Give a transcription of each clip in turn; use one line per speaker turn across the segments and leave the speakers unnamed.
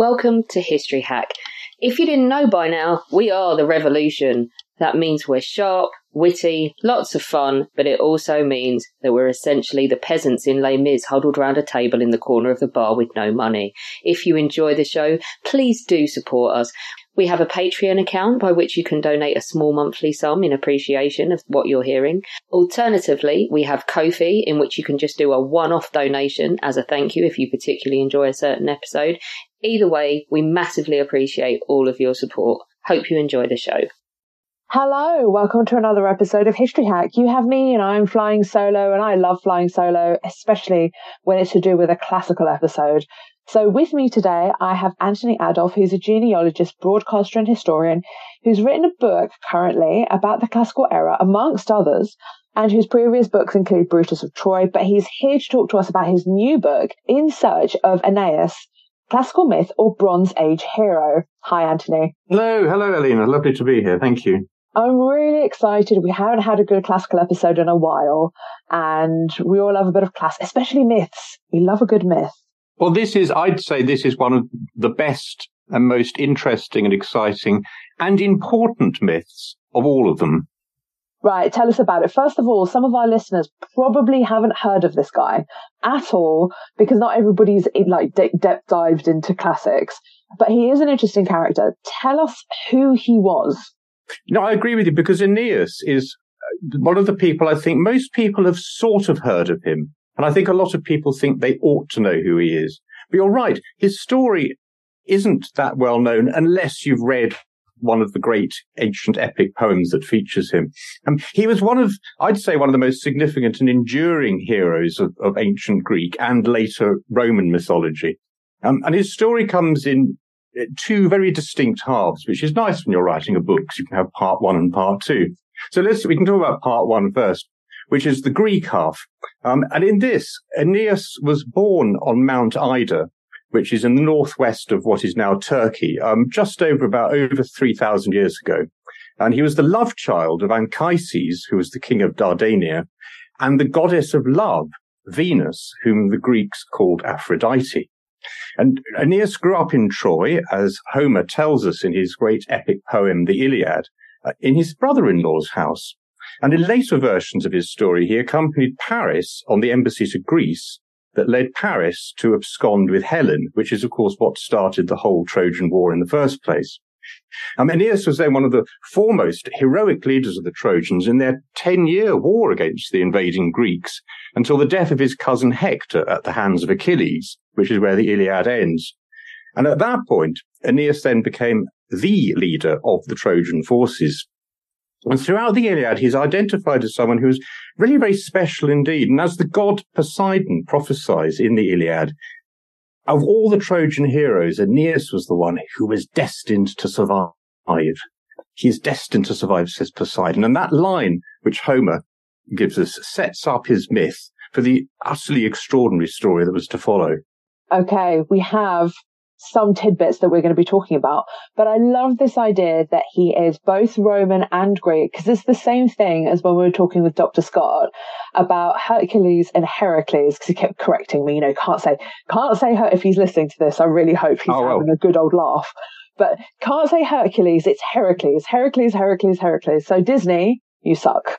Welcome to History Hack. If you didn't know by now, we are the revolution. That means we're sharp, witty, lots of fun, but it also means that we're essentially the peasants in Les Mis huddled round a table in the corner of the bar with no money. If you enjoy the show, please do support us. We have a Patreon account by which you can donate a small monthly sum in appreciation of what you're hearing. Alternatively, we have Ko-fi in which you can just do a one-off donation as a thank you if you particularly enjoy a certain episode. Either way, we massively appreciate all of your support. Hope you enjoy the show.
Hello, welcome to another episode of History Hack. You have me and I'm flying solo and I love flying solo, especially when it's to do with a classical episode. So with me today, I have Anthony Adolph, who's a genealogist, broadcaster and historian, who's written a book currently about the classical era, amongst others, and whose previous books include Brutus of Troy, but he's here to talk to us about his new book, In Search of Aeneas, Classical Myth or Bronze Age Hero. Hi, Anthony.
Hello, hello, Alina. Lovely to be here. Thank you.
I'm really excited. We haven't had a good classical episode in a while, and we all love a bit of class, especially myths. We love a good myth.
Well, this is, I'd say this is one of the best and most interesting and exciting and important myths of all of them.
Right, tell us about it. First of all, some of our listeners probably haven't heard of this guy at all because not everybody's like de- depth dived into classics. But he is an interesting character. Tell us who he was.
No, I agree with you because Aeneas is uh, one of the people I think most people have sort of heard of him. And I think a lot of people think they ought to know who he is. But you're right. His story isn't that well known unless you've read one of the great ancient epic poems that features him. Um, he was one of, I'd say, one of the most significant and enduring heroes of, of ancient Greek and later Roman mythology. Um, and his story comes in uh, two very distinct halves, which is nice when you're writing a book. So you can have part one and part two. So let's, we can talk about part one first which is the Greek half. Um, and in this, Aeneas was born on Mount Ida, which is in the northwest of what is now Turkey, um, just over about over 3,000 years ago. And he was the love child of Anchises, who was the king of Dardania, and the goddess of love, Venus, whom the Greeks called Aphrodite. And Aeneas grew up in Troy, as Homer tells us in his great epic poem, the Iliad, uh, in his brother-in-law's house. And in later versions of his story, he accompanied Paris on the embassy to Greece that led Paris to abscond with Helen, which is, of course, what started the whole Trojan War in the first place. Um, Aeneas was then one of the foremost heroic leaders of the Trojans in their 10 year war against the invading Greeks until the death of his cousin Hector at the hands of Achilles, which is where the Iliad ends. And at that point, Aeneas then became the leader of the Trojan forces. And throughout the Iliad, he's identified as someone who's really very special indeed. And as the god Poseidon prophesies in the Iliad, of all the Trojan heroes, Aeneas was the one who was destined to survive. He is destined to survive, says Poseidon. And that line, which Homer gives us, sets up his myth for the utterly extraordinary story that was to follow.
Okay, we have some tidbits that we're going to be talking about. But I love this idea that he is both Roman and Greek because it's the same thing as when we were talking with Dr. Scott about Hercules and Heracles because he kept correcting me, you know, can't say, can't say her if he's listening to this. I really hope he's oh, having well. a good old laugh. But can't say Hercules, it's Heracles, Heracles, Heracles, Heracles. So Disney, you suck.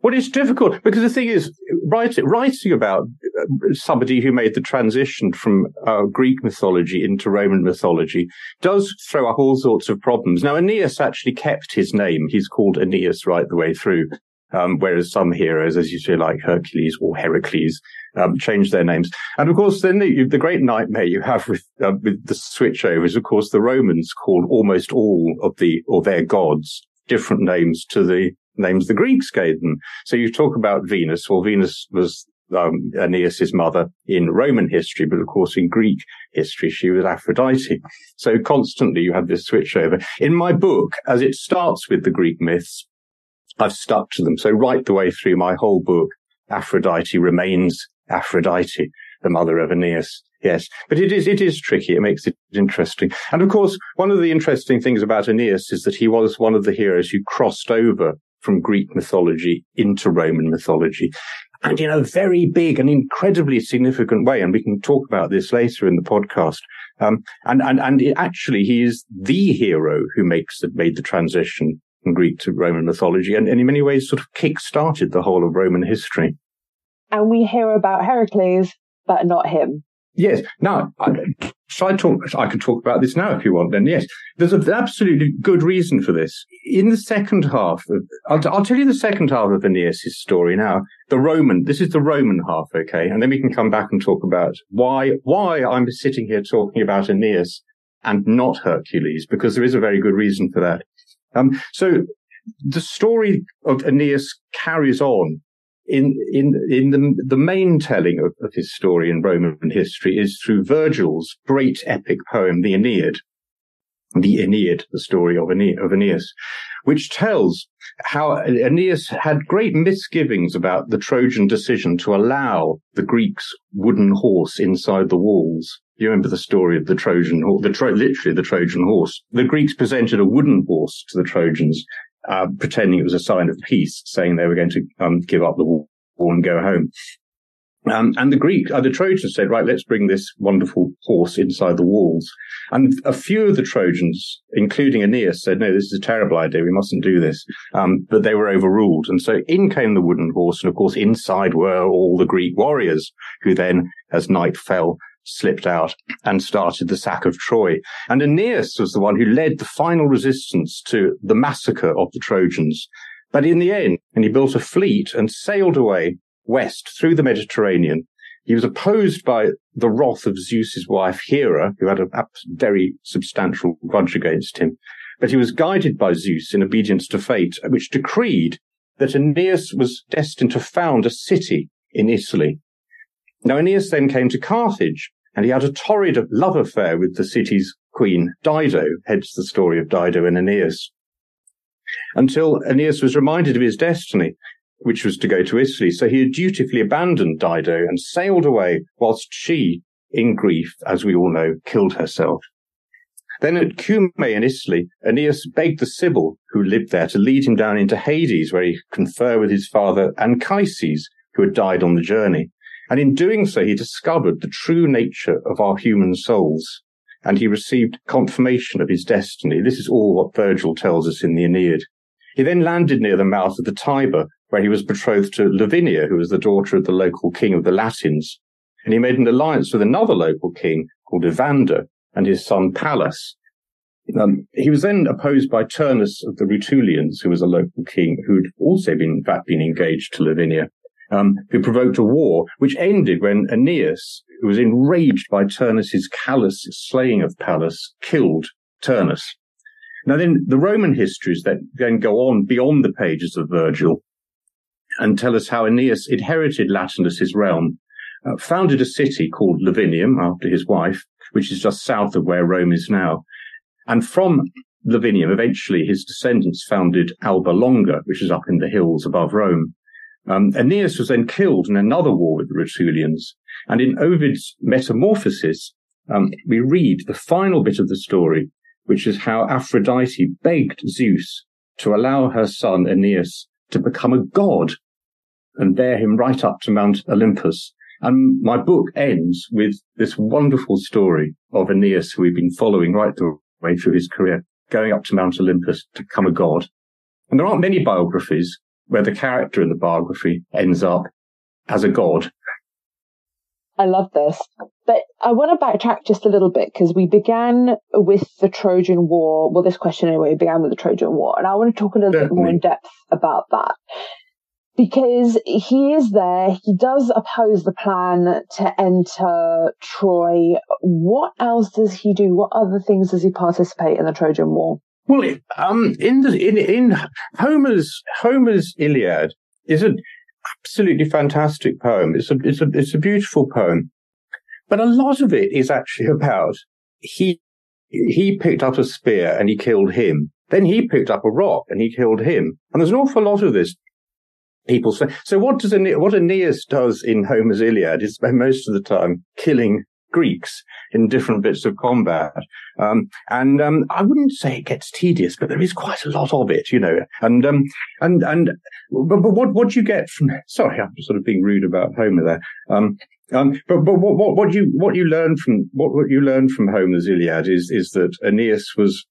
Well, it's difficult because the thing is, writing, writing about uh, somebody who made the transition from uh, Greek mythology into Roman mythology does throw up all sorts of problems. Now, Aeneas actually kept his name. He's called Aeneas right the way through. Um, whereas some heroes, as you say, like Hercules or Heracles, um, change their names. And of course, then the, the great nightmare you have with, uh, with the switchover is, of course, the Romans called almost all of the, or their gods different names to the names the Greeks gave them. So you talk about Venus. Well, Venus was um, Aeneas's mother in Roman history, but of course in Greek history, she was Aphrodite. So constantly you have this switch over. In my book, as it starts with the Greek myths, I've stuck to them. So right the way through my whole book, Aphrodite remains Aphrodite, the mother of Aeneas. Yes, but it is it is tricky. It makes it interesting. And of course, one of the interesting things about Aeneas is that he was one of the heroes who crossed over from Greek mythology into Roman mythology. And in a very big and incredibly significant way. And we can talk about this later in the podcast. Um, and, and, and actually he is the hero who makes the, made the transition from Greek to Roman mythology and, and in many ways sort of kick-started the whole of Roman history.
And we hear about Heracles, but not him.
Yes. Now, shall I talk? I can talk about this now if you want. Then yes, there's an absolutely good reason for this. In the second half, of, I'll, I'll, tell you the second half of Aeneas' story now. The Roman. This is the Roman half, okay, and then we can come back and talk about why why I'm sitting here talking about Aeneas and not Hercules because there is a very good reason for that. Um, so the story of Aeneas carries on in in in the the main telling of, of his story in Roman history is through Virgil's great epic poem, the Aeneid. The Aeneid, the story of Aeneas, which tells how Aeneas had great misgivings about the Trojan decision to allow the Greeks' wooden horse inside the walls. You remember the story of the Trojan horse, the Tro- literally the Trojan horse. The Greeks presented a wooden horse to the Trojans uh, pretending it was a sign of peace, saying they were going to um, give up the war and go home. Um, and the Greek, uh, the Trojans said, right, let's bring this wonderful horse inside the walls. And a few of the Trojans, including Aeneas, said, no, this is a terrible idea. We mustn't do this. Um, but they were overruled. And so in came the wooden horse. And of course, inside were all the Greek warriors who then, as night fell, slipped out and started the sack of Troy. And Aeneas was the one who led the final resistance to the massacre of the Trojans. But in the end, and he built a fleet and sailed away west through the Mediterranean. He was opposed by the wrath of Zeus's wife Hera, who had a very substantial grudge against him. But he was guided by Zeus in obedience to fate, which decreed that Aeneas was destined to found a city in Italy. Now Aeneas then came to Carthage, and he had a torrid love affair with the city's queen, Dido, hence the story of Dido and Aeneas. Until Aeneas was reminded of his destiny, which was to go to Italy. So he dutifully abandoned Dido and sailed away whilst she, in grief, as we all know, killed herself. Then at Cumae in Italy, Aeneas begged the Sibyl who lived there to lead him down into Hades, where he confer with his father Anchises, who had died on the journey. And in doing so, he discovered the true nature of our human souls. And he received confirmation of his destiny. This is all what Virgil tells us in the Aeneid. He then landed near the mouth of the Tiber, where he was betrothed to Lavinia, who was the daughter of the local king of the Latins. And he made an alliance with another local king called Evander and his son Pallas. Um, he was then opposed by Turnus of the Rutulians, who was a local king who'd also been, in fact, been engaged to Lavinia um, who provoked a war, which ended when Aeneas, who was enraged by Turnus's callous slaying of Pallas, killed Turnus. Now then, the Roman histories that then go on beyond the pages of Virgil and tell us how Aeneas inherited Latinus's realm, uh, founded a city called Lavinium after his wife, which is just south of where Rome is now. And from Lavinium, eventually his descendants founded Alba Longa, which is up in the hills above Rome. Um, Aeneas was then killed in another war with the Rutulians. And in Ovid's Metamorphoses, um, we read the final bit of the story, which is how Aphrodite begged Zeus to allow her son Aeneas to become a god and bear him right up to Mount Olympus. And my book ends with this wonderful story of Aeneas, who we've been following right the way through his career, going up to Mount Olympus to become a god. And there aren't many biographies where the character in the biography ends up as a god.
I love this. But I want to backtrack just a little bit because we began with the Trojan War. Well, this question anyway began with the Trojan War. And I want to talk a little Definitely. bit more in depth about that. Because he is there, he does oppose the plan to enter Troy. What else does he do? What other things does he participate in the Trojan War?
Well, um, in the in in Homer's Homer's Iliad is an absolutely fantastic poem. It's a, it's a, it's a beautiful poem. But a lot of it is actually about he, he picked up a spear and he killed him. Then he picked up a rock and he killed him. And there's an awful lot of this people say. So what does what Aeneas does in Homer's Iliad is most of the time killing Greeks in different bits of combat. Um, and um, I wouldn't say it gets tedious, but there is quite a lot of it, you know. And um, and and but, but what what do you get from sorry, I'm sort of being rude about Homer there. Um, um, but but what, what what you what you learn from what, what you learn from Homer's Iliad is is that Aeneas was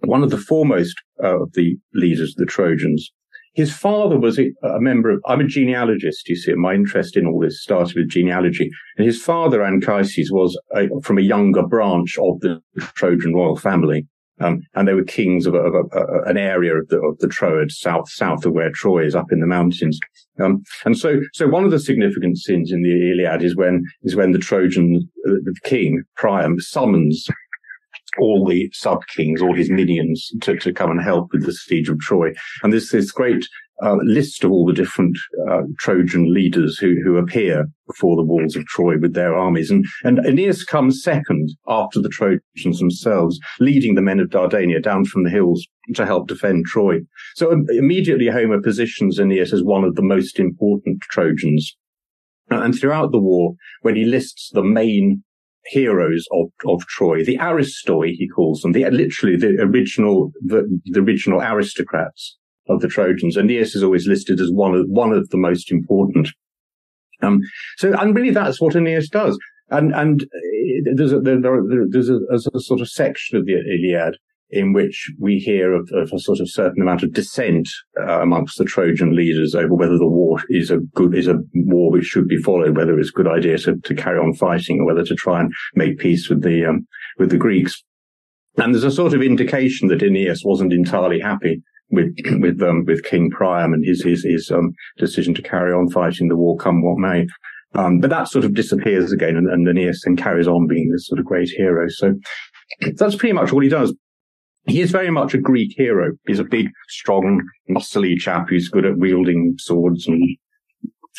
one of the foremost uh, of the leaders of the Trojans, his father was a, a, member of, I'm a genealogist, you see, my interest in all this started with genealogy. And his father, Anchises, was a, from a younger branch of the Trojan royal family. Um, and they were kings of, a, of an area of the, of the Troad, south, south of where Troy is up in the mountains. Um, and so, so one of the significant scenes in the Iliad is when, is when the Trojan uh, the king, Priam, summons all the sub kings, all his minions to, to come and help with the siege of Troy. And there's this great uh, list of all the different uh, Trojan leaders who, who appear before the walls of Troy with their armies. And, and Aeneas comes second after the Trojans themselves, leading the men of Dardania down from the hills to help defend Troy. So um, immediately Homer positions Aeneas as one of the most important Trojans. And throughout the war, when he lists the main heroes of, of Troy, the Aristoi, he calls them, the literally the original, the, the original aristocrats of the Trojans. Aeneas is always listed as one of, one of the most important. Um, so, and really that's what Aeneas does. And, and uh, there's a, there, there's a, there's a sort of section of the Iliad in which we hear of, of, a sort of certain amount of dissent uh, amongst the Trojan leaders over whether the war is a good is a war which should be followed, whether it's a good idea to, to carry on fighting, or whether to try and make peace with the um, with the Greeks. And there's a sort of indication that Aeneas wasn't entirely happy with with um, with King Priam and his his his um, decision to carry on fighting the war, come what may. Um, but that sort of disappears again, and, and Aeneas then carries on being this sort of great hero. So that's pretty much all he does he is very much a Greek hero. He's a big, strong, muscly chap who's good at wielding swords and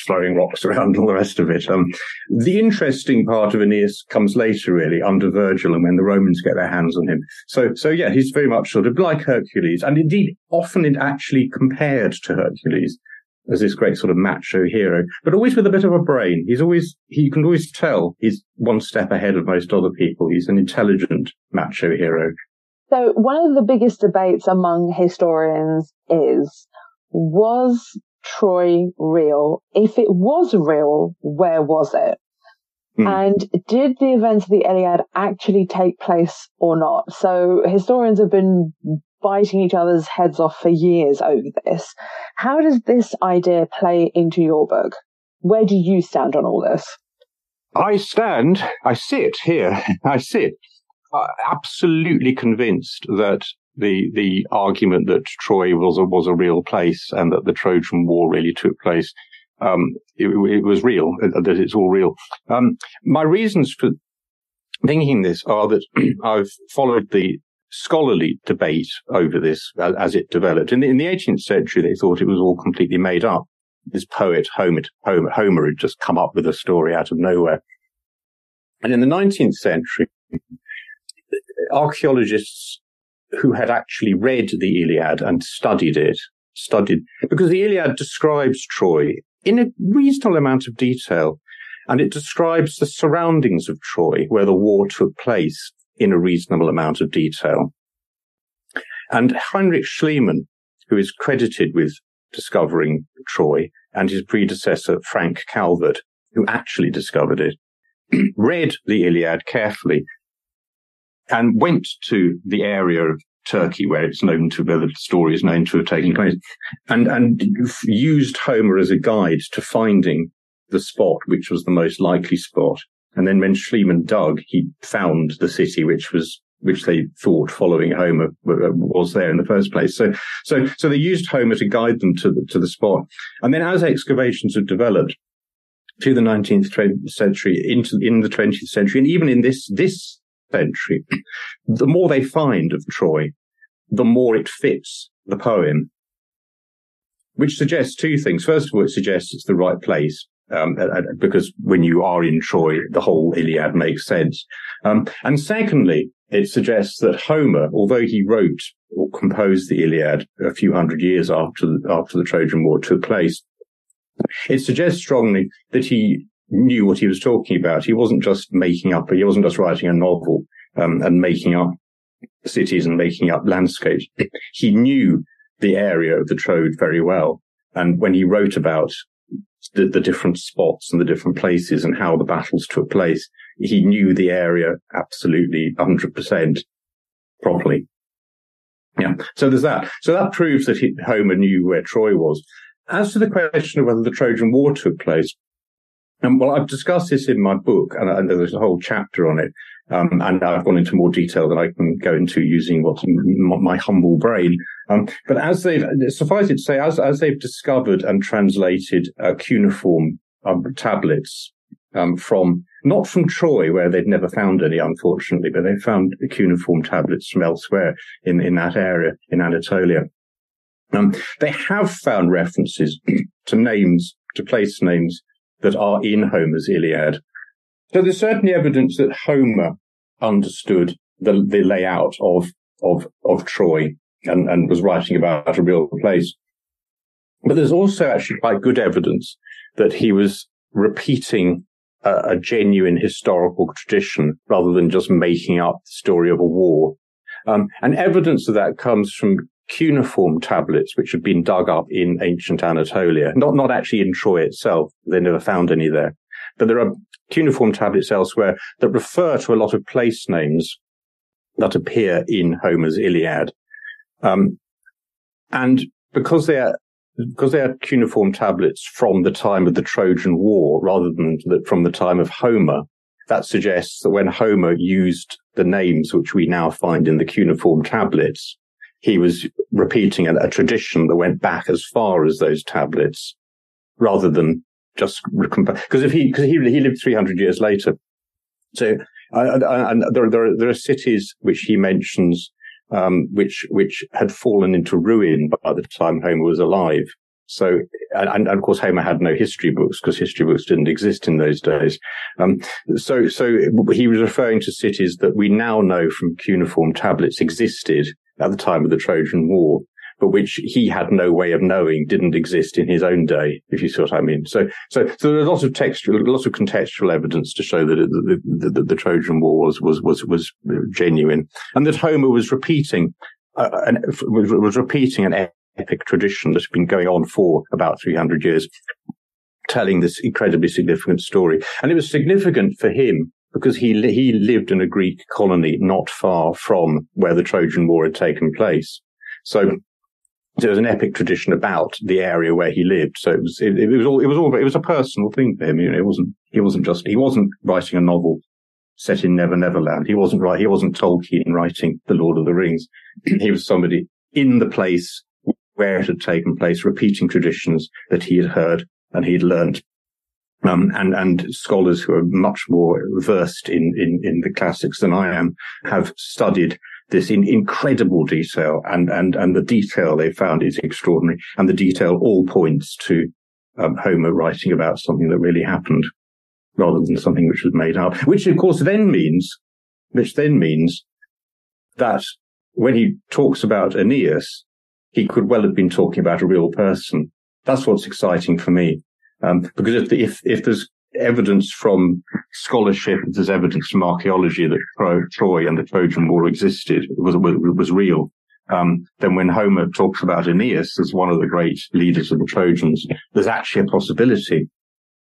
throwing rocks around and all the rest of it. Um, the interesting part of Aeneas comes later, really, under Virgil and when the Romans get their hands on him. So, so yeah, he's very much sort of like Hercules and indeed often it actually compared to Hercules as this great sort of macho hero, but always with a bit of a brain. He's always, he can always tell he's one step ahead of most other people. He's an intelligent macho hero.
So one of the biggest debates among historians is, was Troy real? If it was real, where was it? Mm. And did the events of the Iliad actually take place or not? So historians have been biting each other's heads off for years over this. How does this idea play into your book? Where do you stand on all this?
I stand, I sit here, I sit absolutely convinced that the the argument that Troy was a, was a real place and that the Trojan War really took place, um, it, it, was real, uh, that it's all real. Um, my reasons for thinking this are that I've followed the scholarly debate over this as, it developed. In the, in the 18th century, they thought it was all completely made up. This poet Homer, Homer, Homer had just come up with a story out of nowhere. And in the 19th century, archaeologists who had actually read the Iliad and studied it, studied, because the Iliad describes Troy in a reasonable amount of detail. And it describes the surroundings of Troy, where the war took place in a reasonable amount of detail. And Heinrich Schliemann, who is credited with discovering Troy, and his predecessor, Frank Calvert, who actually discovered it, read the Iliad carefully and went to the area of Turkey where it's known to, where the story is known to have taken place, and, and used Homer as a guide to finding the spot which was the most likely spot. And then when Schliemann dug, he found the city which was which they thought following Homer uh, was there in the first place. So, so, so they used Homer to guide them to the, to the spot. And then as excavations have developed to the 19th century, into, in the 20th century, and even in this, this century, the more they find of Troy, the more it fits the poem. which suggests two things. First of all, it suggests it's the right place. Um, because when you are in Troy, the whole Iliad makes sense. Um, and secondly, it suggests that Homer, although he wrote or composed the Iliad a few hundred years after after the Trojan War took place, it suggests strongly that he knew what he was talking about. He wasn't just making up, he wasn't just writing a novel um, and making up cities and making up landscapes. He knew the area of the Troad very well. And when he wrote about the, the, different spots and the different places and how the battles took place, he knew the area absolutely 100% properly. Yeah. So there's that. So that proves that he, Homer knew where Troy was. As to the question of whether the Trojan War took place, um, well, I've discussed this in my book, and, and there's a whole chapter on it. Um, and I've gone into more detail than I can go into using what's my humble brain. Um, but as they've, suffice it to say, as, as they've discovered and translated uh, cuneiform um, tablets um, from, not from Troy, where they'd never found any, unfortunately, but they found cuneiform tablets from elsewhere in, in that area, in Anatolia. Um, they have found references to names, to place names that are in Homer's Iliad. So there's certainly evidence that Homer understood the, the layout of, of, of Troy and, and was writing about a real place. But there's also actually quite good evidence that he was repeating a, a, genuine historical tradition rather than just making up the story of a war. Um, and evidence of that comes from cuneiform tablets, which had been dug up in ancient Anatolia, not, not actually in Troy itself. They never found any there. But there are cuneiform tablets elsewhere that refer to a lot of place names that appear in Homer's Iliad. Um, and because they are because they are cuneiform tablets from the time of the Trojan War rather than from the time of Homer, that suggests that when Homer used the names which we now find in the cuneiform tablets, he was repeating a, a tradition that went back as far as those tablets rather than just because if he because he he lived 300 years later so and there, there are, there are cities which he mentions um, which which had fallen into ruin by the time Homer was alive. So, and, and of course, Homer had no history books because history books didn't exist in those days. Um, so, so he was referring to cities that we now know from cuneiform tablets existed at the time of the Trojan War, but which he had no way of knowing didn't exist in his own day, if you see what I mean. So, so, so there's lots of textual, lots of contextual evidence to show that it, the, Trojan War was, was, was, was genuine and that Homer was repeating, uh, an, was, was repeating an epic tradition that's been going on for about 300 years, telling this incredibly significant story. And it was significant for him because he he lived in a Greek colony not far from where the Trojan War had taken place. So there was an epic tradition about the area where he lived. So it was it, it was all it was all it was a personal thing for him. You know, it wasn't he wasn't just he wasn't writing a novel set in Never Never Land. He wasn't right. He wasn't Tolkien writing The Lord of the Rings. he was somebody in the place where it had taken place, repeating traditions that he had heard and he'd learned um, and, and scholars who are much more versed in, in, in the classics than I am have studied this in incredible detail and, and, and the detail they found is extraordinary. And the detail all points to um, Homer writing about something that really happened rather than something which was made up, which of course then means, which then means that when he talks about Aeneas, he could well have been talking about a real person. That's what's exciting for me. Um, because if, if, if there's evidence from scholarship, if there's evidence from archaeology that Troy and the Trojan War existed, was, was, was real, um, then when Homer talks about Aeneas as one of the great leaders of the Trojans, there's actually a possibility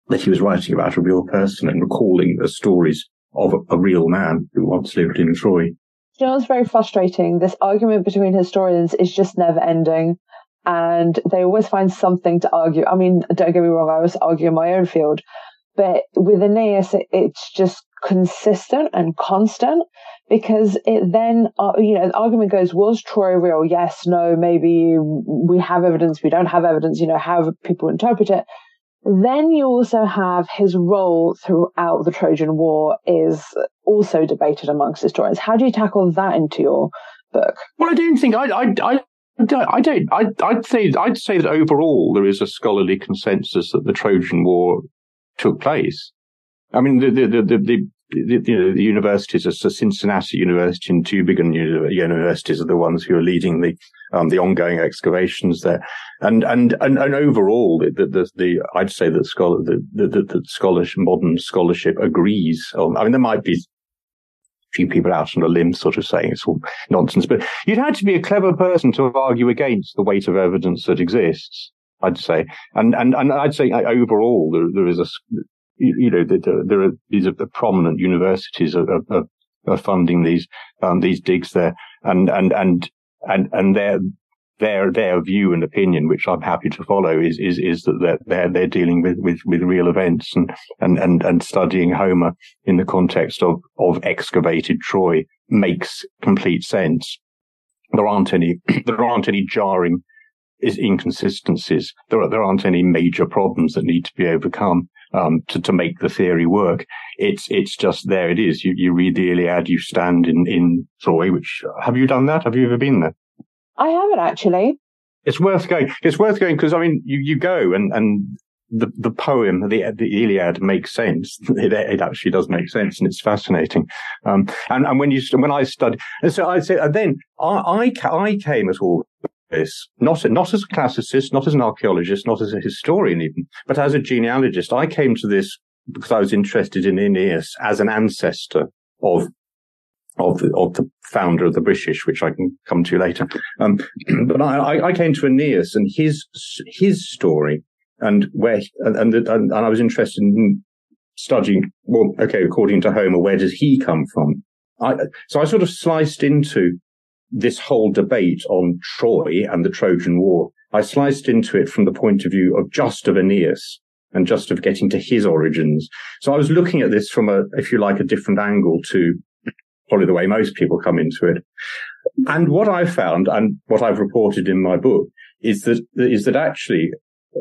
that he was writing about a real person and recalling the stories of a, a real man who once lived in Troy.
You know, it's very frustrating. This argument between historians is just never ending and they always find something to argue. I mean, don't get me wrong, I was arguing my own field, but with Aeneas, it, it's just consistent and constant because it then, uh, you know, the argument goes, was Troy real? Yes, no, maybe we have evidence, we don't have evidence, you know, how people interpret it. Then you also have his role throughout the Trojan War is also debated amongst historians. How do you tackle that into your book?
Well, I don't think I, I, I I don't. I, I'd say. I'd say that overall there is a scholarly consensus that the Trojan War took place. I mean, the the the, the, the, you know, the universities, so Cincinnati University and Tübingen universities are the ones who are leading the um, the ongoing excavations there, and and and, and overall, the, the, the I'd say that scholar the the, the scholarship modern scholarship agrees. Um, I mean, there might be few people out on a limb, sort of saying it's all nonsense, but you'd have to be a clever person to argue against the weight of evidence that exists. I'd say, and and and I'd say uh, overall there, there is a you know, there are these are the prominent universities are, are, are funding these um, these digs there, and and and and and their their their view and opinion, which I'm happy to follow, is is is that they're they're, dealing with, with, with real events and, and and and studying Homer in the context of of excavated Troy makes complete sense. There aren't any there aren't any jarring inconsistencies. There, are, there aren't any major problems that need to be overcome um, to, to make the theory work. It's, it's just there it is. You, you read the Iliad, you stand in, in Troy, which have you done that? Have you ever been there?
I haven't actually.
It's worth going. It's worth going because I mean, you, you go and, and the, the poem, the, the Iliad makes sense. It, it actually does make sense and it's fascinating. Um, and, and when you, when I studied, and so I said, and then I, I, I came at all this, not, not as a classicist, not as an archaeologist, not as a historian even, but as a genealogist. I came to this because I was interested in Aeneas as an ancestor of of the, of the founder of the British, which I can come to later. Um, but I, I, came to Aeneas and his his story, and where and and, and I was interested in studying. Well, okay, according to Homer, where does he come from? I, so I sort of sliced into this whole debate on Troy and the Trojan War, I sliced into it from the point of view of just of Aeneas and just of getting to his origins. So I was looking at this from a, if you like, a different angle to probably the way most people come into it. And what I found and what I've reported in my book is that, is that actually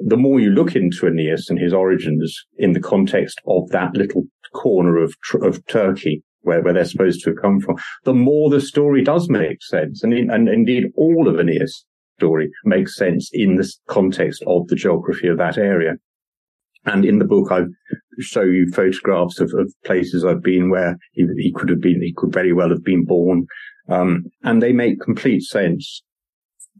the more you look into Aeneas and his origins in the context of that little corner of, of Turkey, where, where they're supposed to have come from, the more the story does make sense. And, in, and indeed, all of Aeneas' story makes sense in the context of the geography of that area. And in the book, I show you photographs of, of places I've been where he, he, could have been, he could very well have been born. Um, and they make complete sense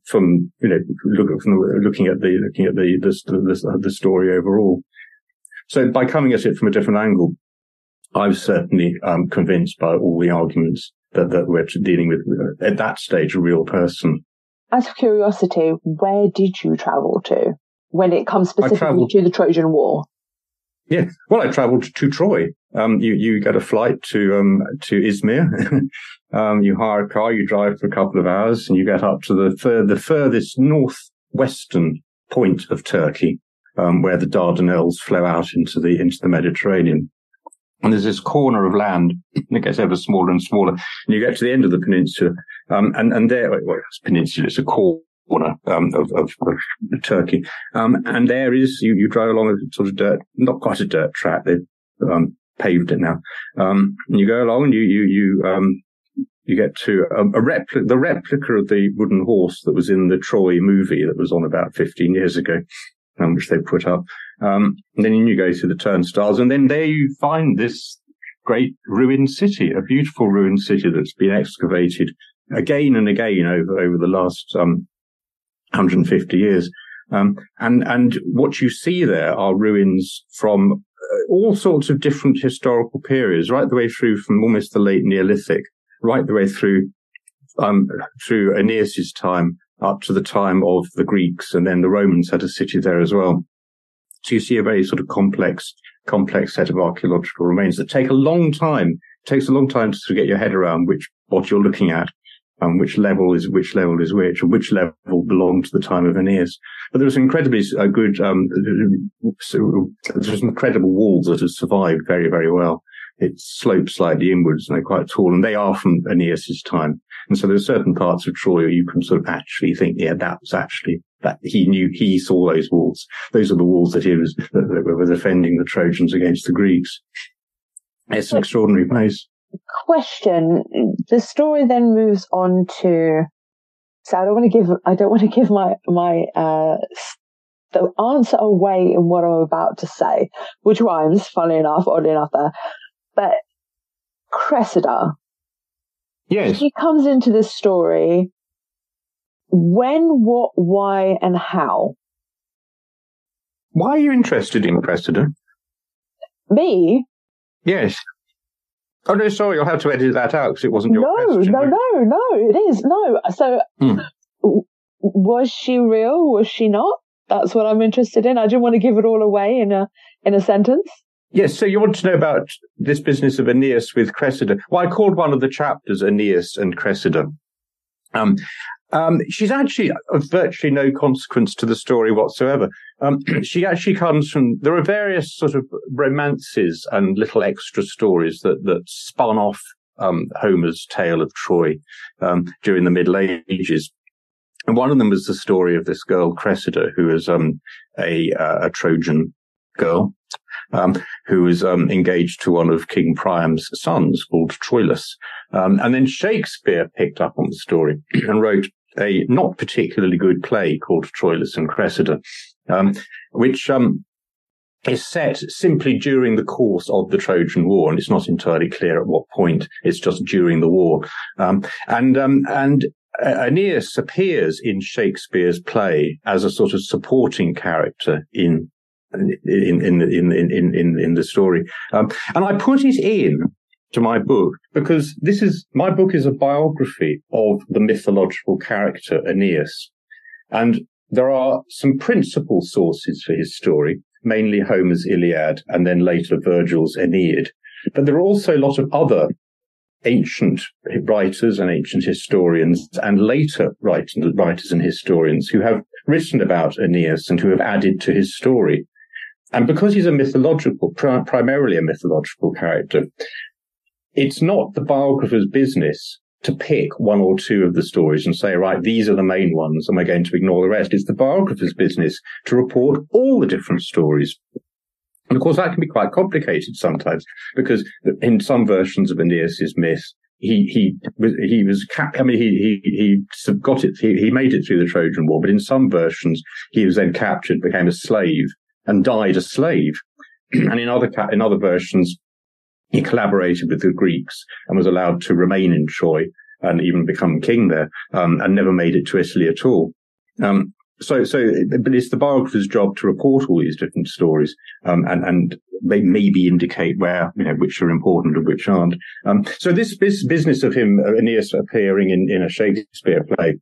from, you know, look, from looking at the, looking at the, the, the, the story overall. So by coming at it from a different angle, I was certainly um, convinced by all the arguments that, that we're dealing with at that stage a real person.
Out of curiosity, where did you travel to when it comes specifically to the Trojan War?
Yeah, well, I travelled to Troy. Um, you you get a flight to um to Izmir. um, you hire a car, you drive for a couple of hours, and you get up to the fur- the furthest northwestern point of Turkey, um, where the Dardanelles flow out into the into the Mediterranean. And there's this corner of land, and it gets ever smaller and smaller. And you get to the end of the peninsula, um, and, and there, well, it's peninsula, it's a corner, um, of, of, of, Turkey. Um, and there is, you, you drive along a sort of dirt, not quite a dirt track, they've, um, paved it now. Um, and you go along and you, you, you, um, you get to a, a replica, the replica of the wooden horse that was in the Troy movie that was on about 15 years ago, um, which they put up. Um, then you go through the turnstiles and then there you find this great ruined city, a beautiful ruined city that's been excavated again and again over, over the last, um, 150 years. Um, and, and what you see there are ruins from uh, all sorts of different historical periods, right the way through from almost the late Neolithic, right the way through, um, through Aeneas's time up to the time of the Greeks. And then the Romans had a city there as well. So you see a very sort of complex, complex set of archaeological remains that take a long time. It takes a long time to sort of get your head around which, what you're looking at and which level is which level is which, and which level belonged to the time of Aeneas. But there was incredibly uh, good, um, so there's incredible walls that have survived very, very well. It slopes slightly inwards and they're quite tall, and they are from Aeneas's time. And so there's certain parts of Troy where you can sort of actually think, yeah, that was actually that he knew he saw those walls. Those are the walls that he was that, that were defending the Trojans against the Greeks. It's an extraordinary place.
Question: The story then moves on to So I don't want to give, I don't want to give my, my, uh, the answer away in what I'm about to say, which rhymes, funny enough, oddly enough there. But Cressida.
Yes.
She comes into this story when, what, why, and how.
Why are you interested in Cressida?
Me?
Yes. Oh no, sorry, you'll have to edit that out because it wasn't your
no,
question.
No, no, no, it is. No. So,
hmm.
was she real? Was she not? That's what I'm interested in. I didn't want to give it all away in a in a sentence.
Yes, so you want to know about this business of Aeneas with Cressida. Well, I called one of the chapters Aeneas and Cressida. Um, um, she's actually of virtually no consequence to the story whatsoever. Um, she actually comes from, there are various sort of romances and little extra stories that, that spun off um, Homer's tale of Troy um, during the Middle Ages. And one of them was the story of this girl, Cressida, who is um, a, uh, a Trojan girl um, who was um, engaged to one of King Priam's sons called Troilus. Um, and then Shakespeare picked up on the story and wrote a not particularly good play called Troilus and Cressida, um, which um, is set simply during the course of the Trojan War, and it's not entirely clear at what point. It's just during the war, um, and and Aeneas appears in Shakespeare's play as a sort of supporting character in in in in in in, in the story, um, and I put it in to my book because this is my book is a biography of the mythological character Aeneas, and there are some principal sources for his story, mainly Homer's Iliad and then later Virgil's Aeneid, but there are also a lot of other ancient writers and ancient historians and later writers and historians who have written about Aeneas and who have added to his story. And because he's a mythological, primarily a mythological character, it's not the biographer's business to pick one or two of the stories and say, right, these are the main ones and we're going to ignore the rest. It's the biographer's business to report all the different stories. And of course, that can be quite complicated sometimes because in some versions of Aeneas's myth, he he was he was cap- I mean he he he got it he, he made it through the Trojan War, but in some versions he was then captured, became a slave, and died a slave. and in other in other versions, he collaborated with the Greeks and was allowed to remain in Troy and even become king there, um, and never made it to Italy at all. Um, so, so, but it's the biographer's job to report all these different stories, um, and, and they maybe indicate where, you know, which are important and which aren't. Um, so this, this business of him, uh, Aeneas appearing in, in a Shakespeare play,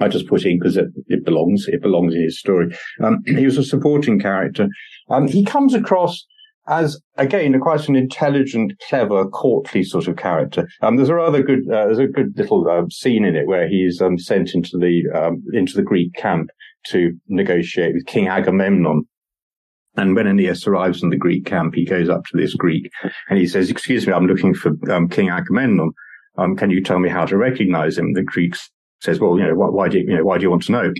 I just put in because it, it, belongs, it belongs in his story. Um, he was a supporting character. Um, he comes across as again quite an intelligent, clever, courtly sort of character. Um, there's a rather good, uh, there's a good little uh, scene in it where he's um, sent into the um, into the Greek camp to negotiate with King Agamemnon. And when Aeneas arrives in the Greek camp, he goes up to this Greek and he says, "Excuse me, I'm looking for um, King Agamemnon. Um, can you tell me how to recognize him?" The Greek says, "Well, you know, why, why do you, you know, why do you want to know?"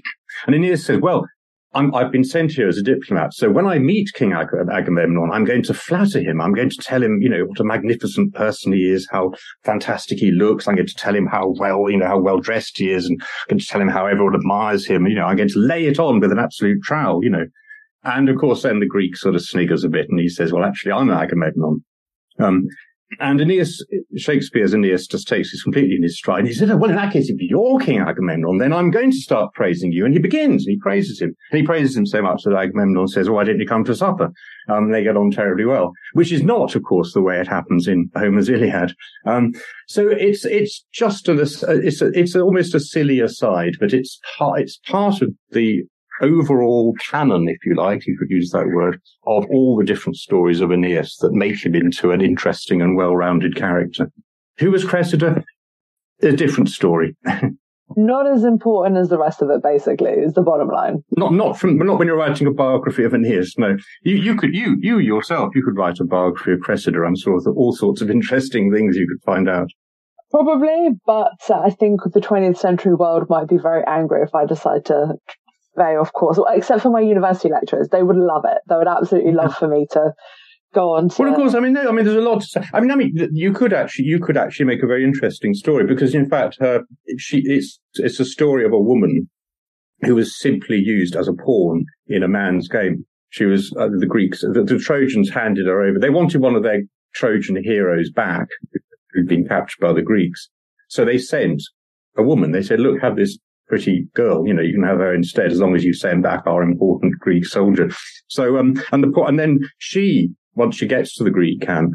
And Aeneas says, "Well, i have been sent here as a diplomat. So when I meet King Ag- Agamemnon, I'm going to flatter him. I'm going to tell him, you know, what a magnificent person he is, how fantastic he looks. I'm going to tell him how well, you know, how well dressed he is and I'm going to tell him how everyone admires him. You know, I'm going to lay it on with an absolute trowel, you know. And of course, then the Greek sort of sniggers a bit and he says, well, actually, I'm Agamemnon. Um, and Aeneas, Shakespeare's Aeneas just takes this completely in his stride. And he said, well, in that case, if you're King Agamemnon, then I'm going to start praising you. And he begins and he praises him. And he praises him so much that Agamemnon says, why didn't you come to supper? Um, they get on terribly well, which is not, of course, the way it happens in Homer's Iliad. Um, so it's, it's just a, it's a, it's almost a silly aside, but it's, it's part of the overall canon, if you like, you could use that word, of all the different stories of Aeneas that make him into an interesting and well-rounded character. Who was Cressida? A different story.
not as important as the rest of it, basically, is the bottom line.
Not not from not when you're writing a biography of Aeneas. No, you you could you you yourself you could write a biography of Cressida. I'm sure that all sorts of interesting things you could find out.
Probably, but I think the 20th century world might be very angry if I decide to they, of course, except for my university lecturers, they would love it. They would absolutely love for me to go on.
To... Well, of course, I mean, no, I mean, there's a lot to say. I mean, I mean, you could actually, you could actually make a very interesting story because, in fact, her, she, it's, it's a story of a woman who was simply used as a pawn in a man's game. She was uh, the Greeks, the, the, Trojans handed her over. They wanted one of their Trojan heroes back who'd been captured by the Greeks. So they sent a woman. They said, look, have this pretty girl. You know, you can have her instead as long as you send back our important Greek soldier. So, um, and the, and then she, once she gets to the Greek camp,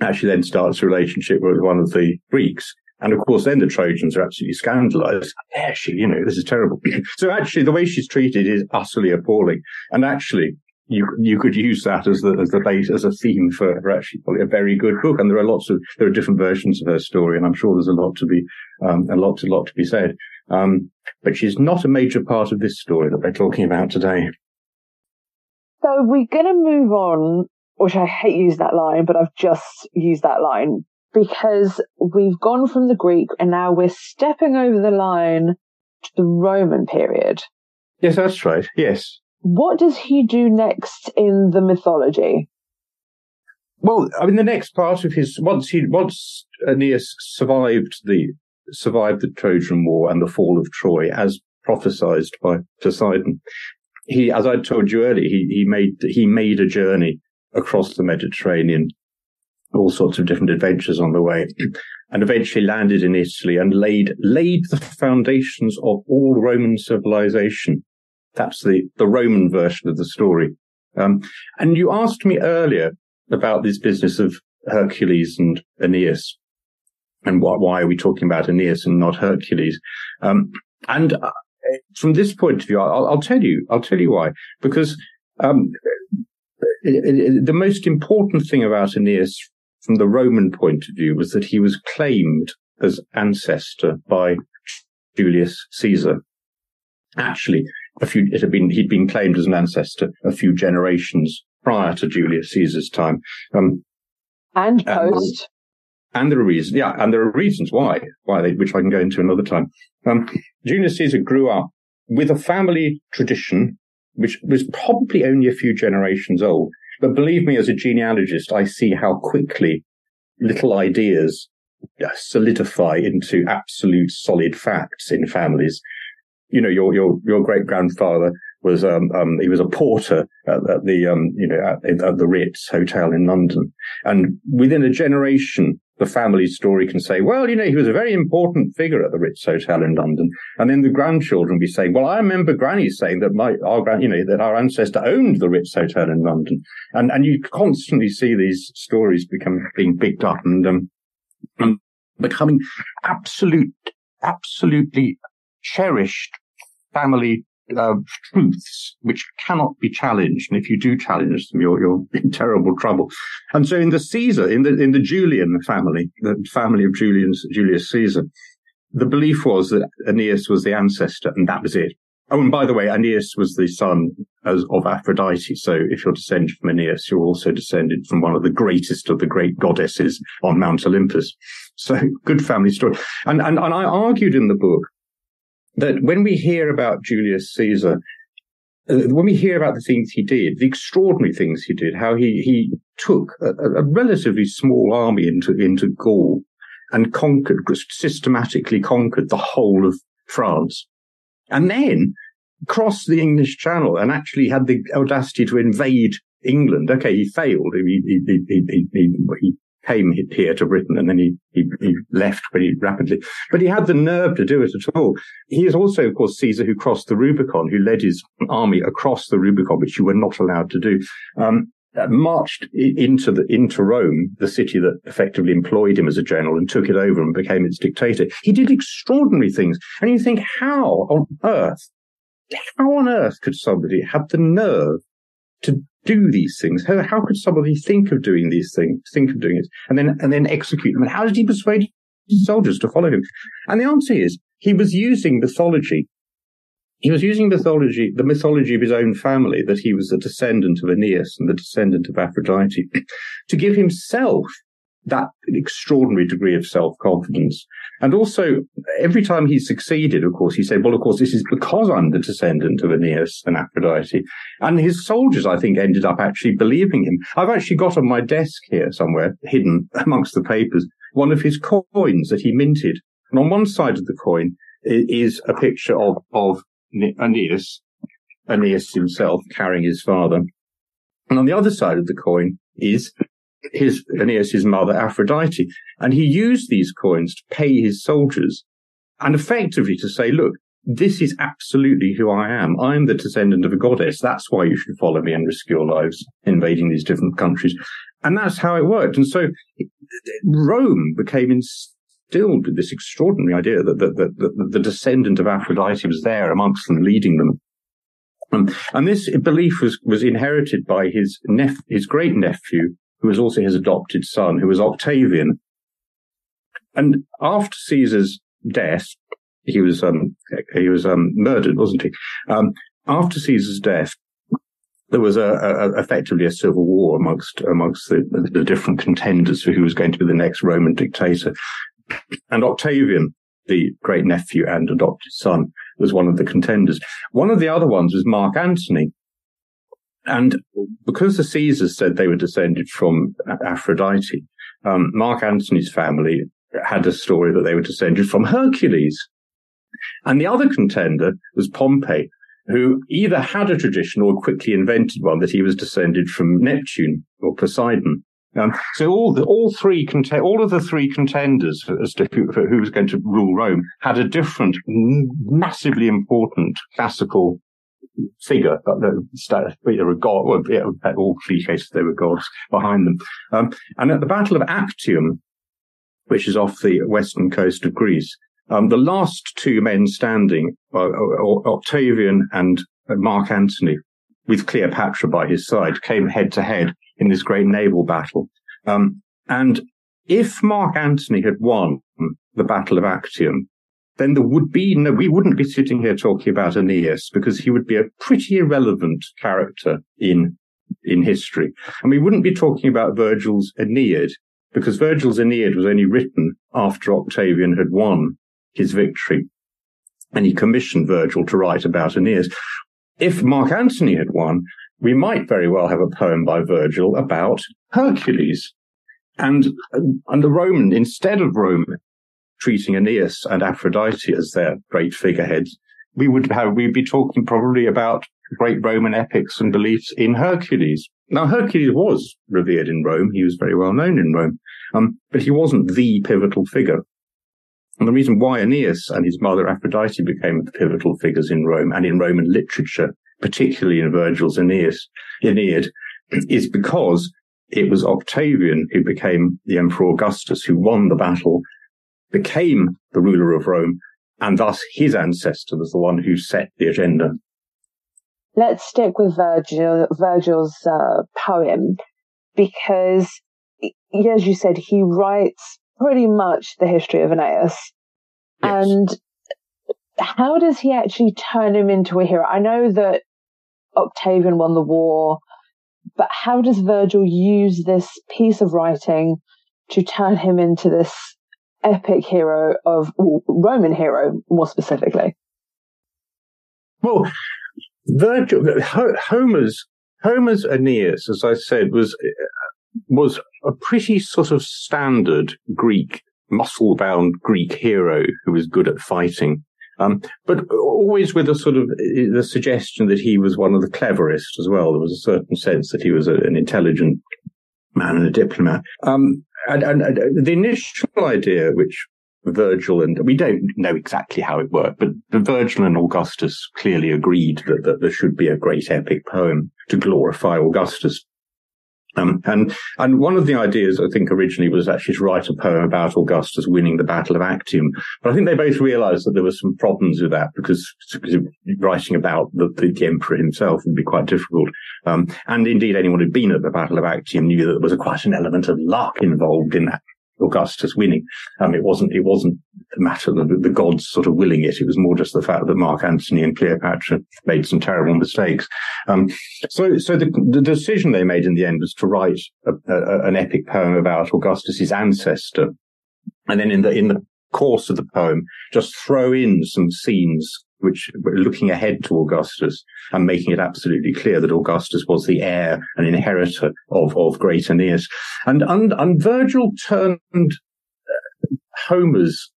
actually then starts a relationship with one of the Greeks. And of course, then the Trojans are absolutely scandalized. There she, you know, this is terrible. so actually, the way she's treated is utterly appalling. And actually, you you could use that as the as the base as a theme for, for actually probably a very good book. And there are lots of there are different versions of her story, and I'm sure there's a lot to be um, a lot a lot to be said. Um, but she's not a major part of this story that we're talking about today.
So we're going to move on, which I hate use that line, but I've just used that line because we've gone from the Greek and now we're stepping over the line to the Roman period.
Yes, that's right. Yes.
What does he do next in the mythology?
Well, I mean, the next part of his once he once Aeneas survived the survived the Trojan War and the fall of Troy, as prophesied by Poseidon. He, as I told you earlier, he, he made he made a journey across the Mediterranean, all sorts of different adventures on the way, and eventually landed in Italy and laid laid the foundations of all Roman civilization. That's the the Roman version of the story. Um, and you asked me earlier about this business of Hercules and Aeneas and why, why are we talking about Aeneas and not Hercules? Um, and uh, from this point of view, I'll, I'll, tell you, I'll tell you why. Because um, it, it, the most important thing about Aeneas from the Roman point of view was that he was claimed as ancestor by Julius Caesar. Actually, a few, it had been, he'd been claimed as an ancestor a few generations prior to Julius Caesar's time. Um,
and post.
And there are reasons, yeah, and there are reasons why, why they, which I can go into another time. Um, Julius Caesar grew up with a family tradition, which was probably only a few generations old. But believe me, as a genealogist, I see how quickly little ideas uh, solidify into absolute solid facts in families. You know, your, your, your great grandfather was, um, um, he was a porter at, at the, um, you know, at, at the Ritz Hotel in London. And within a generation, the family story can say, well, you know, he was a very important figure at the Ritz Hotel in London. And then the grandchildren be saying, well, I remember Granny saying that my, our grand, you know, that our ancestor owned the Ritz Hotel in London. And, and you constantly see these stories become, being picked up and, um, and becoming absolute, absolutely cherished family uh, truths which cannot be challenged. And if you do challenge them, you're, you're in terrible trouble. And so in the Caesar, in the, in the Julian family, the family of Julius, Julius Caesar, the belief was that Aeneas was the ancestor and that was it. Oh, and by the way, Aeneas was the son as, of Aphrodite. So if you're descended from Aeneas, you're also descended from one of the greatest of the great goddesses on Mount Olympus. So good family story. And, and, and I argued in the book that when we hear about Julius Caesar, uh, when we hear about the things he did, the extraordinary things he did, how he, he took a, a relatively small army into, into Gaul and conquered, systematically conquered the whole of France. And then crossed the English Channel and actually had the audacity to invade England. Okay, he failed. He he, he, he, he, came here to Britain and then he, he, he, left pretty rapidly. But he had the nerve to do it at all. He is also, of course, Caesar who crossed the Rubicon, who led his army across the Rubicon, which you were not allowed to do. Um, uh, marched into the into Rome, the city that effectively employed him as a general and took it over and became its dictator. He did extraordinary things, and you think, how on earth, how on earth could somebody have the nerve to do these things? How, how could somebody think of doing these things, think of doing it, and then and then execute them? And how did he persuade soldiers to follow him? And the answer is he was using mythology. He was using mythology, the mythology of his own family, that he was a descendant of Aeneas and the descendant of Aphrodite, to give himself that extraordinary degree of self-confidence. And also, every time he succeeded, of course, he said, well, of course, this is because I'm the descendant of Aeneas and Aphrodite. And his soldiers, I think, ended up actually believing him. I've actually got on my desk here somewhere, hidden amongst the papers, one of his coins that he minted. And on one side of the coin is a picture of, of Aeneas, Aeneas himself carrying his father. And on the other side of the coin is his Aeneas' mother Aphrodite. And he used these coins to pay his soldiers and effectively to say, look, this is absolutely who I am. I'm the descendant of a goddess. That's why you should follow me and risk your lives invading these different countries. And that's how it worked. And so Rome became instilled with this extraordinary idea that the descendant of Aphrodite was there amongst them, leading them. Um, and this belief was, was inherited by his nep- his great nephew, who was also his adopted son, who was Octavian. And after Caesar's death, he was um, he was um, murdered, wasn't he? Um, after Caesar's death, there was a, a, effectively a civil war amongst amongst the, the, different contenders for who was going to be the next Roman dictator. And Octavian, the great nephew and adopted son, was one of the contenders. One of the other ones was Mark Antony, and because the Caesars said they were descended from Aphrodite, um, Mark Antony's family had a story that they were descended from Hercules. And the other contender was Pompey, who either had a tradition or quickly invented one that he was descended from Neptune or Poseidon. Um, so all the, all three cont- all of the three contenders as to who, who was going to rule Rome had a different, massively important classical figure, but either a god, or in all three cases they were gods behind them. Um, and at the Battle of Actium, which is off the western coast of Greece, um, the last two men standing, uh, Octavian and Mark Antony, with Cleopatra by his side, came head to head in this great naval battle. Um, and if Mark Antony had won the Battle of Actium, then there would be no, we wouldn't be sitting here talking about Aeneas because he would be a pretty irrelevant character in, in history. And we wouldn't be talking about Virgil's Aeneid because Virgil's Aeneid was only written after Octavian had won his victory. And he commissioned Virgil to write about Aeneas. If Mark Antony had won, we might very well have a poem by Virgil about Hercules. And, uh, and the Roman, instead of Rome treating Aeneas and Aphrodite as their great figureheads, we would have, we'd be talking probably about great Roman epics and beliefs in Hercules. Now, Hercules was revered in Rome. He was very well known in Rome. Um, but he wasn't the pivotal figure. And the reason why Aeneas and his mother Aphrodite became the pivotal figures in Rome and in Roman literature, particularly in Virgil's Aeneas, Aeneid, is because it was Octavian who became the Emperor Augustus who won the battle became the ruler of Rome, and thus his ancestor was the one who set the agenda.
Let's stick with Virgil, Virgil's uh, poem because, as you said, he writes pretty much the history of Aeneas. Yes. And how does he actually turn him into a hero? I know that Octavian won the war, but how does Virgil use this piece of writing to turn him into this epic hero of Roman hero, more specifically?
Well, Virgil, Homer's Homer's Aeneas, as I said, was was a pretty sort of standard Greek, muscle-bound Greek hero who was good at fighting. Um, but always with a sort of the suggestion that he was one of the cleverest as well. There was a certain sense that he was a, an intelligent man and a diplomat. Um, and, and, and, uh, the initial idea, which Virgil and we don't know exactly how it worked, but Virgil and Augustus clearly agreed that, that there should be a great epic poem to glorify Augustus. Um, and and one of the ideas I think originally was actually to write a poem about Augustus winning the Battle of Actium, but I think they both realised that there were some problems with that because, because writing about the, the, emperor himself would be quite difficult. Um, and indeed, anyone who'd been at the Battle of Actium knew that there was a, quite an element of luck involved in that Augustus winning. Um, it wasn't, it wasn't matter the, gods sort of willing it. It was more just the fact that Mark Antony and Cleopatra made some terrible mistakes. Um, so, so the, the, decision they made in the end was to write a, a, an epic poem about Augustus's ancestor. And then in the, in the course of the poem, just throw in some scenes which were looking ahead to Augustus and making it absolutely clear that Augustus was the heir and inheritor of, of great Aeneas. And, and, and Virgil turned uh, Homer's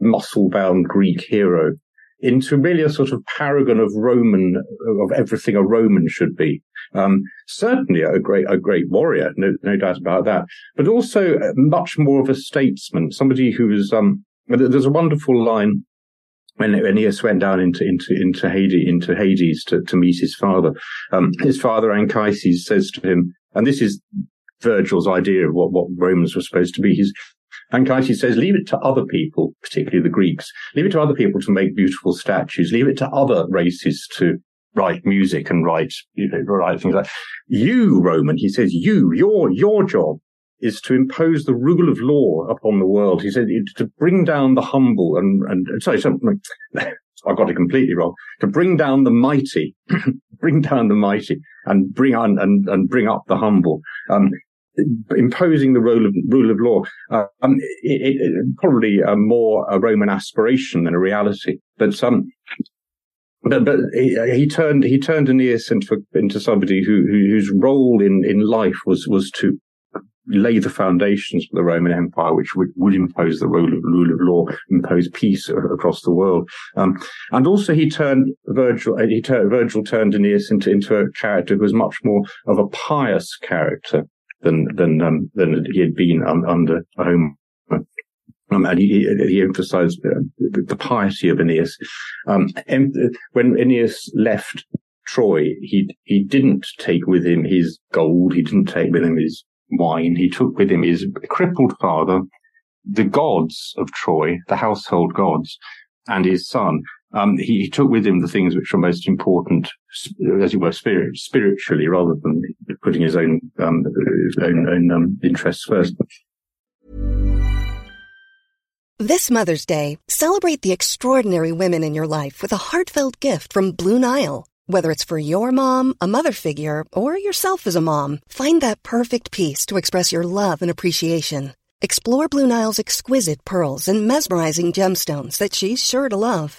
muscle bound Greek hero into really a sort of paragon of Roman, of everything a Roman should be. Um, certainly a great, a great warrior, no, no doubt about that, but also much more of a statesman, somebody who is, um, there's a wonderful line when Aeneas went down into into into Hades into Hades to, to meet his father, um, his father Anchises says to him, and this is Virgil's idea of what what Romans were supposed to be. He's Anchises says, leave it to other people, particularly the Greeks, leave it to other people to make beautiful statues, leave it to other races to write music and write, you know, write things like you, Roman, he says, you, your, your job is to impose the rule of law upon the world. He said to bring down the humble and, and sorry, something, I got it completely wrong. To bring down the mighty, bring down the mighty and bring on and, and bring up the humble. Um, imposing the rule of rule of law. Uh, um, it, it, probably a more a Roman aspiration than a reality. But um, but but he, he turned he turned Aeneas into into somebody who, who, whose role in in life was was to lay the foundations for the Roman Empire, which would, would impose the rule of, rule of law, impose peace across the world. Um, and also he turned Virgil, he turned, Virgil turned Aeneas into, into a character who was much more of a pious character than, than, um, than he had been under Homer. Um, and he, he emphasized uh, the piety of Aeneas. Um, when Aeneas left Troy, he he didn't take with him his gold. He didn't take with him his wine, he took with him his crippled father, the gods of Troy, the household gods, and his son. Um, he, he, took with him the things which were most important, as it were, spirit, spiritually, rather than putting his own um, his own, own um, interests first.
This Mother's Day, celebrate the extraordinary women in your life with a heartfelt gift from Blue Nile. Whether it's for your mom, a mother figure, or yourself as a mom, find that perfect piece to express your love and appreciation. Explore Blue Nile's exquisite pearls and mesmerizing gemstones that she's sure to love.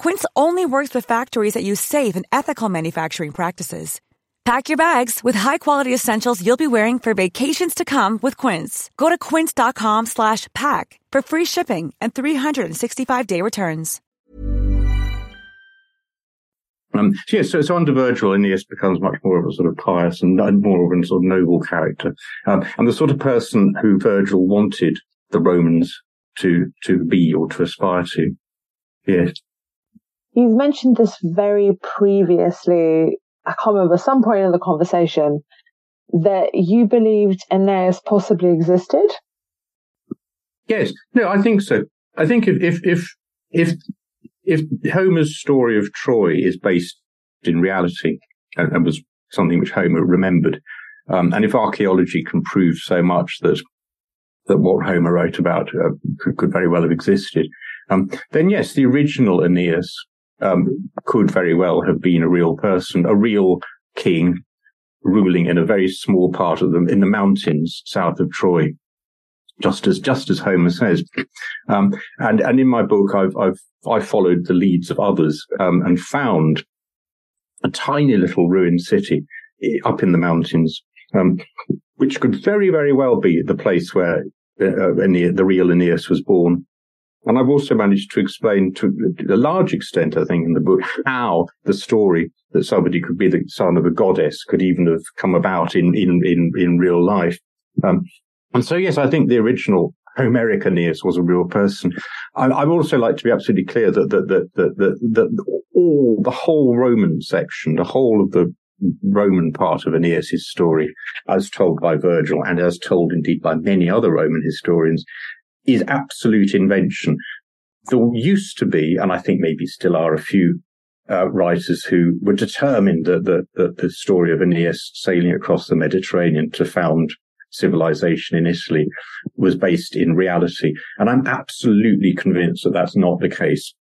Quince only works with factories that use safe and ethical manufacturing practices. Pack your bags with high-quality essentials you'll be wearing for vacations to come with Quince. Go to quince.com/pack for free shipping and 365-day returns.
Um, so yeah, so, so under Virgil, Aeneas becomes much more of a sort of pious and, and more of a sort of noble character, um, and the sort of person who Virgil wanted the Romans to to be or to aspire to. Yes.
You've mentioned this very previously. I can't remember some point in the conversation that you believed Aeneas possibly existed.
Yes, no, I think so. I think if if if if if Homer's story of Troy is based in reality and, and was something which Homer remembered, um, and if archaeology can prove so much that that what Homer wrote about uh, could, could, very well have existed, um, then yes, the original Aeneas um, could very well have been a real person, a real king ruling in a very small part of them in the mountains south of Troy just as just as Homer says. Um, and and in my book, I've I've I followed the leads of others um, and found a tiny little ruined city up in the mountains, um, which could very very well be the place where uh, uh Aeneas, the real Aeneas was born. And I've also managed to explain to a large extent, I think, in the book, how the story that somebody could be the son of a goddess could even have come about in in in, in real life. Um, and so, yes, I think the original Homeric Aeneas was a real person. I, I would also like to be absolutely clear that that that that, that, that all the whole Roman section, the whole of the Roman part of Aeneas' story, as told by Virgil and as told indeed by many other Roman historians, is absolute invention. There used to be, and I think maybe still are, a few uh, writers who were determined that the, the, the story of Aeneas sailing across the Mediterranean to found civilization in Italy was based in reality. And I'm absolutely convinced that that's not the case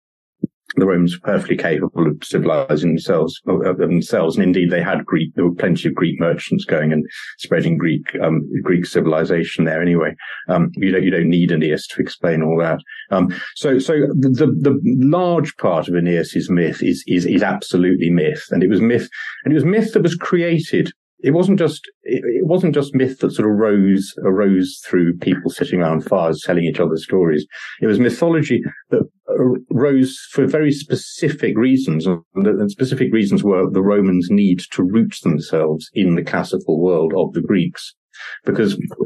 the Romans were perfectly capable of civilizing themselves, themselves, and indeed they had Greek. There were plenty of Greek merchants going and spreading Greek um, Greek civilization there. Anyway, um, you don't you don't need Aeneas to explain all that. Um, so so the, the, large part of Aeneas's myth is is is absolutely myth, and it was myth, and it was myth that was created it wasn't just it, it, wasn't just myth that sort of rose arose through people sitting around fires telling each other stories. It was mythology that uh, rose for very specific reasons, and the specific reasons were the Romans' need to root themselves in the classical world of the Greeks, because uh,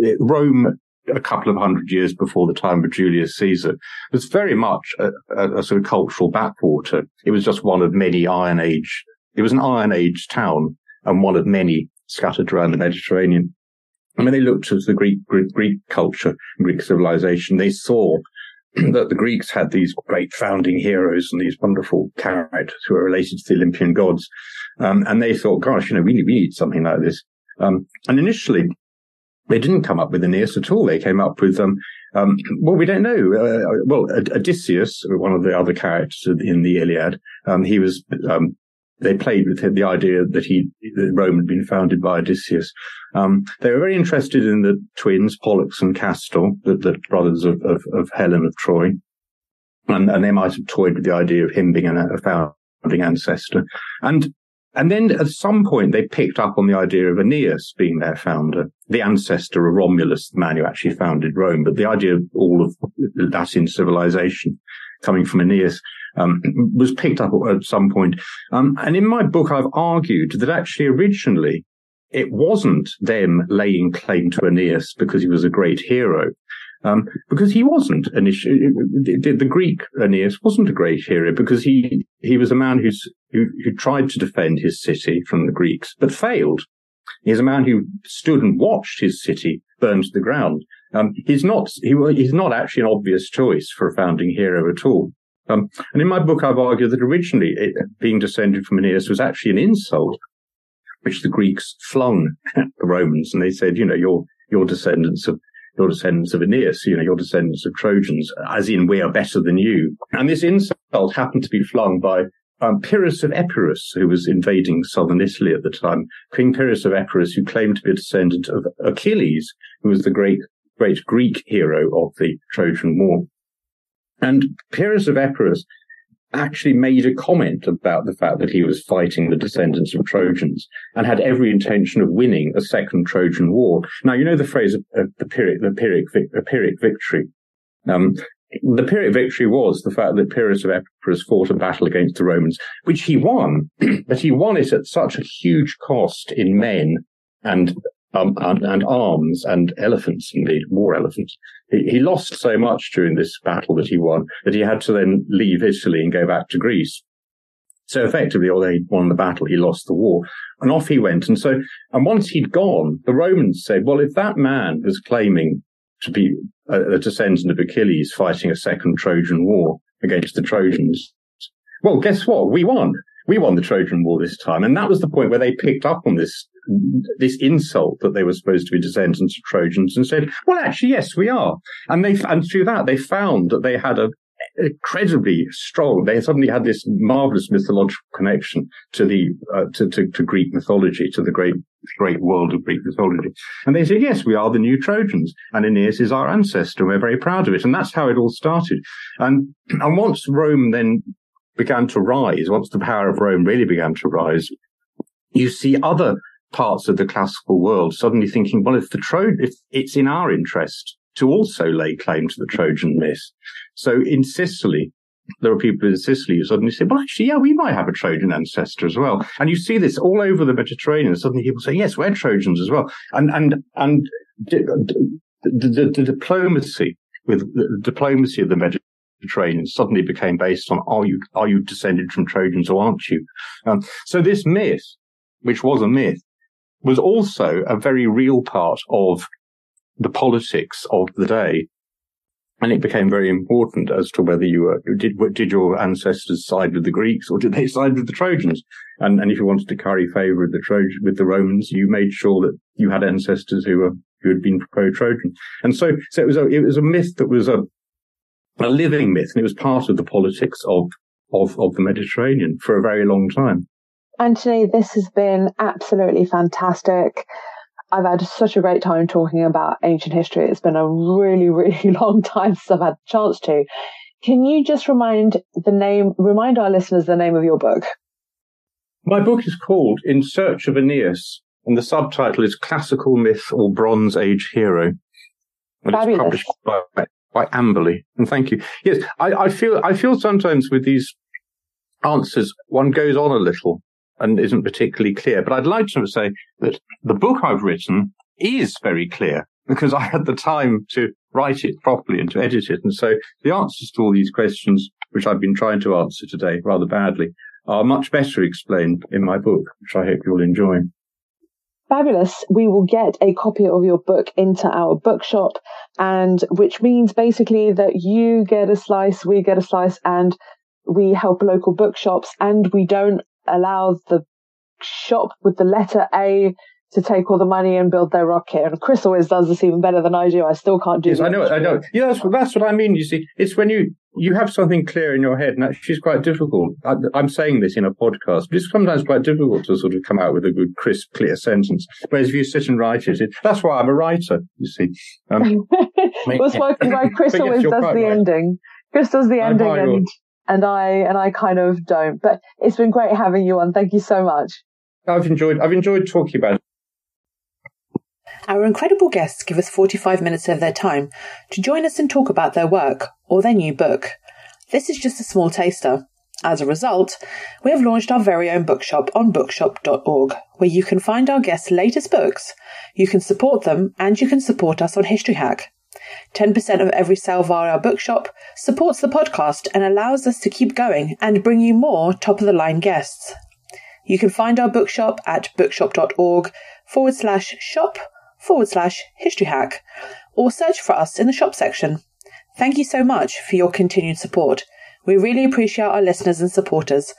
it, Rome. A couple of hundred years before the time of Julius Caesar was very much a, a, a sort of cultural backwater. It was just one of many Iron Age it was an Iron Age town and one of many scattered around the Mediterranean. And when they looked at the Greek, Greek, Greek culture Greek civilization, they saw that the Greeks had these great founding heroes and these wonderful characters who were related to the Olympian gods. Um, and they thought, gosh, you know, we need, we need something like this. Um, and initially, they didn't come up with Aeneas at all. They came up with, um, um, well, we don't know. Uh, well, Odysseus, one of the other characters in the Iliad, um, he was um, they played with the idea that he, that Rome had been founded by Odysseus. Um, they were very interested in the twins, Pollux and Castor, the, the brothers of, of, of, Helen of Troy. And, and, they might have toyed with the idea of him being an, a founding ancestor. And, and then at some point they picked up on the idea of Aeneas being their founder, the ancestor of Romulus, the man who actually founded Rome. But the idea of all of Latin civilization coming from Aeneas um, was picked up at some point. Um, and in my book, I've argued that actually originally it wasn't them laying claim to Aeneas because he was a great hero. Um, because he wasn't initially, the, the, Greek Aeneas wasn't a great hero because he, he was a man who's, who, who tried to defend his city from the Greeks, but failed. He's a man who stood and watched his city burn to the ground. Um, he's not, he, he's not actually an obvious choice for a founding hero at all. Um, and in my book, I've argued that originally it, being descended from Aeneas was actually an insult, which the Greeks flung at the Romans. And they said, you know, you're, you're descendants of, you're descendants of Aeneas, you know, you're descendants of Trojans, as in we are better than you. And this insult happened to be flung by um, Pyrrhus of Epirus, who was invading southern Italy at the time. King Pyrrhus of Epirus, who claimed to be a descendant of Achilles, who was the great, great Greek hero of the Trojan War. And Pyrrhus of Epirus actually made a comment about the fact that he was fighting the descendants of Trojans and had every intention of winning a second Trojan war. Now, you know the phrase of, the Pyrrhic, the Pyrrhic, the Pyrrhic victory. Um, the Pyrrhic victory was the fact that Pyrrhus of Epirus fought a battle against the Romans, which he won, but he won it at such a huge cost in men and um, and, and, arms and elephants, indeed, more elephants. He, he, lost so much during this battle that he won that he had to then leave Italy and go back to Greece. So effectively, although he won the battle, he lost the war. And off he went. And so, and once he'd gone, the Romans said, well, if that man was claiming to be a, a descendant of Achilles fighting a second Trojan war against the Trojans, well, guess what? We won. We won the Trojan War this time. And that was the point where they picked up on this this insult that they were supposed to be descendants of Trojans and said, well, actually, yes, we are. And they, and through that, they found that they had a incredibly strong. They suddenly had this marvelous mythological connection to the uh, to, to, to Greek mythology, to the great great world of Greek mythology. And they said, yes, we are the new Trojans, and Aeneas is our ancestor. We're very proud of it, and that's how it all started. And and once Rome then began to rise, once the power of Rome really began to rise, you see other parts of the classical world suddenly thinking, well, if the Tro- if it's in our interest to also lay claim to the Trojan myth. So in Sicily, there are people in Sicily who suddenly say, well, actually, yeah, we might have a Trojan ancestor as well. And you see this all over the Mediterranean. Suddenly people say, yes, we're Trojans as well. And, and, and the, the, the diplomacy with the diplomacy of the Mediterranean suddenly became based on are you are you descended from Trojans or aren't you? Um, so this myth, which was a myth, was also a very real part of the politics of the day. And it became very important as to whether you were, did, did your ancestors side with the Greeks or did they side with the Trojans? And, and if you wanted to curry favor with the Trojan, with the Romans, you made sure that you had ancestors who were, who had been pro-Trojan. And so, so it was a, it was a myth that was a, a living myth and it was part of the politics of, of, of the Mediterranean for a very long time.
Anthony, this has been absolutely fantastic. I've had such a great time talking about ancient history. It's been a really, really long time since I've had the chance to. Can you just remind the name, remind our listeners the name of your book?
My book is called In Search of Aeneas, and the subtitle is Classical Myth or Bronze Age Hero. And
Fabulous.
it's published by, by Amberley. And thank you. Yes, I, I feel I feel sometimes with these answers, one goes on a little and isn't particularly clear. But I'd like to say that the book I've written is very clear because I had the time to write it properly and to edit it. And so the answers to all these questions, which I've been trying to answer today rather badly, are much better explained in my book, which I hope you'll enjoy.
Fabulous. We will get a copy of your book into our bookshop and which means basically that you get a slice, we get a slice and we help local bookshops and we don't allow the shop with the letter A to take all the money and build their rocket. And Chris always does this even better than I do. I still can't do
Yes, I know, I know. Yeah, that's, that's what I mean. You see, it's when you, you have something clear in your head, and actually it's quite difficult. I, I'm saying this in a podcast, but it's sometimes quite difficult to sort of come out with a good, crisp, clear sentence. Whereas if you sit and write it, it that's why I'm a writer, you see. Um,
That's why, why Chris
yes,
always does the
right.
ending. Chris does the
I'm
ending and, and I, and I kind of don't. But it's been great having you on. Thank you so much.
I've enjoyed, I've enjoyed talking about it.
Our incredible guests give us 45 minutes of their time to join us and talk about their work or their new book. This is just a small taster. As a result, we have launched our very own bookshop on bookshop.org, where you can find our guests' latest books, you can support them, and you can support us on History Hack. 10% of every sale via our bookshop supports the podcast and allows us to keep going and bring you more top of the line guests. You can find our bookshop at bookshop.org forward slash shop forward slash history hack or search for us in the shop section. Thank you so much for your continued support. We really appreciate our listeners and supporters.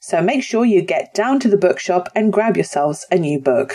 So make sure you get down to the bookshop and grab yourselves a new book.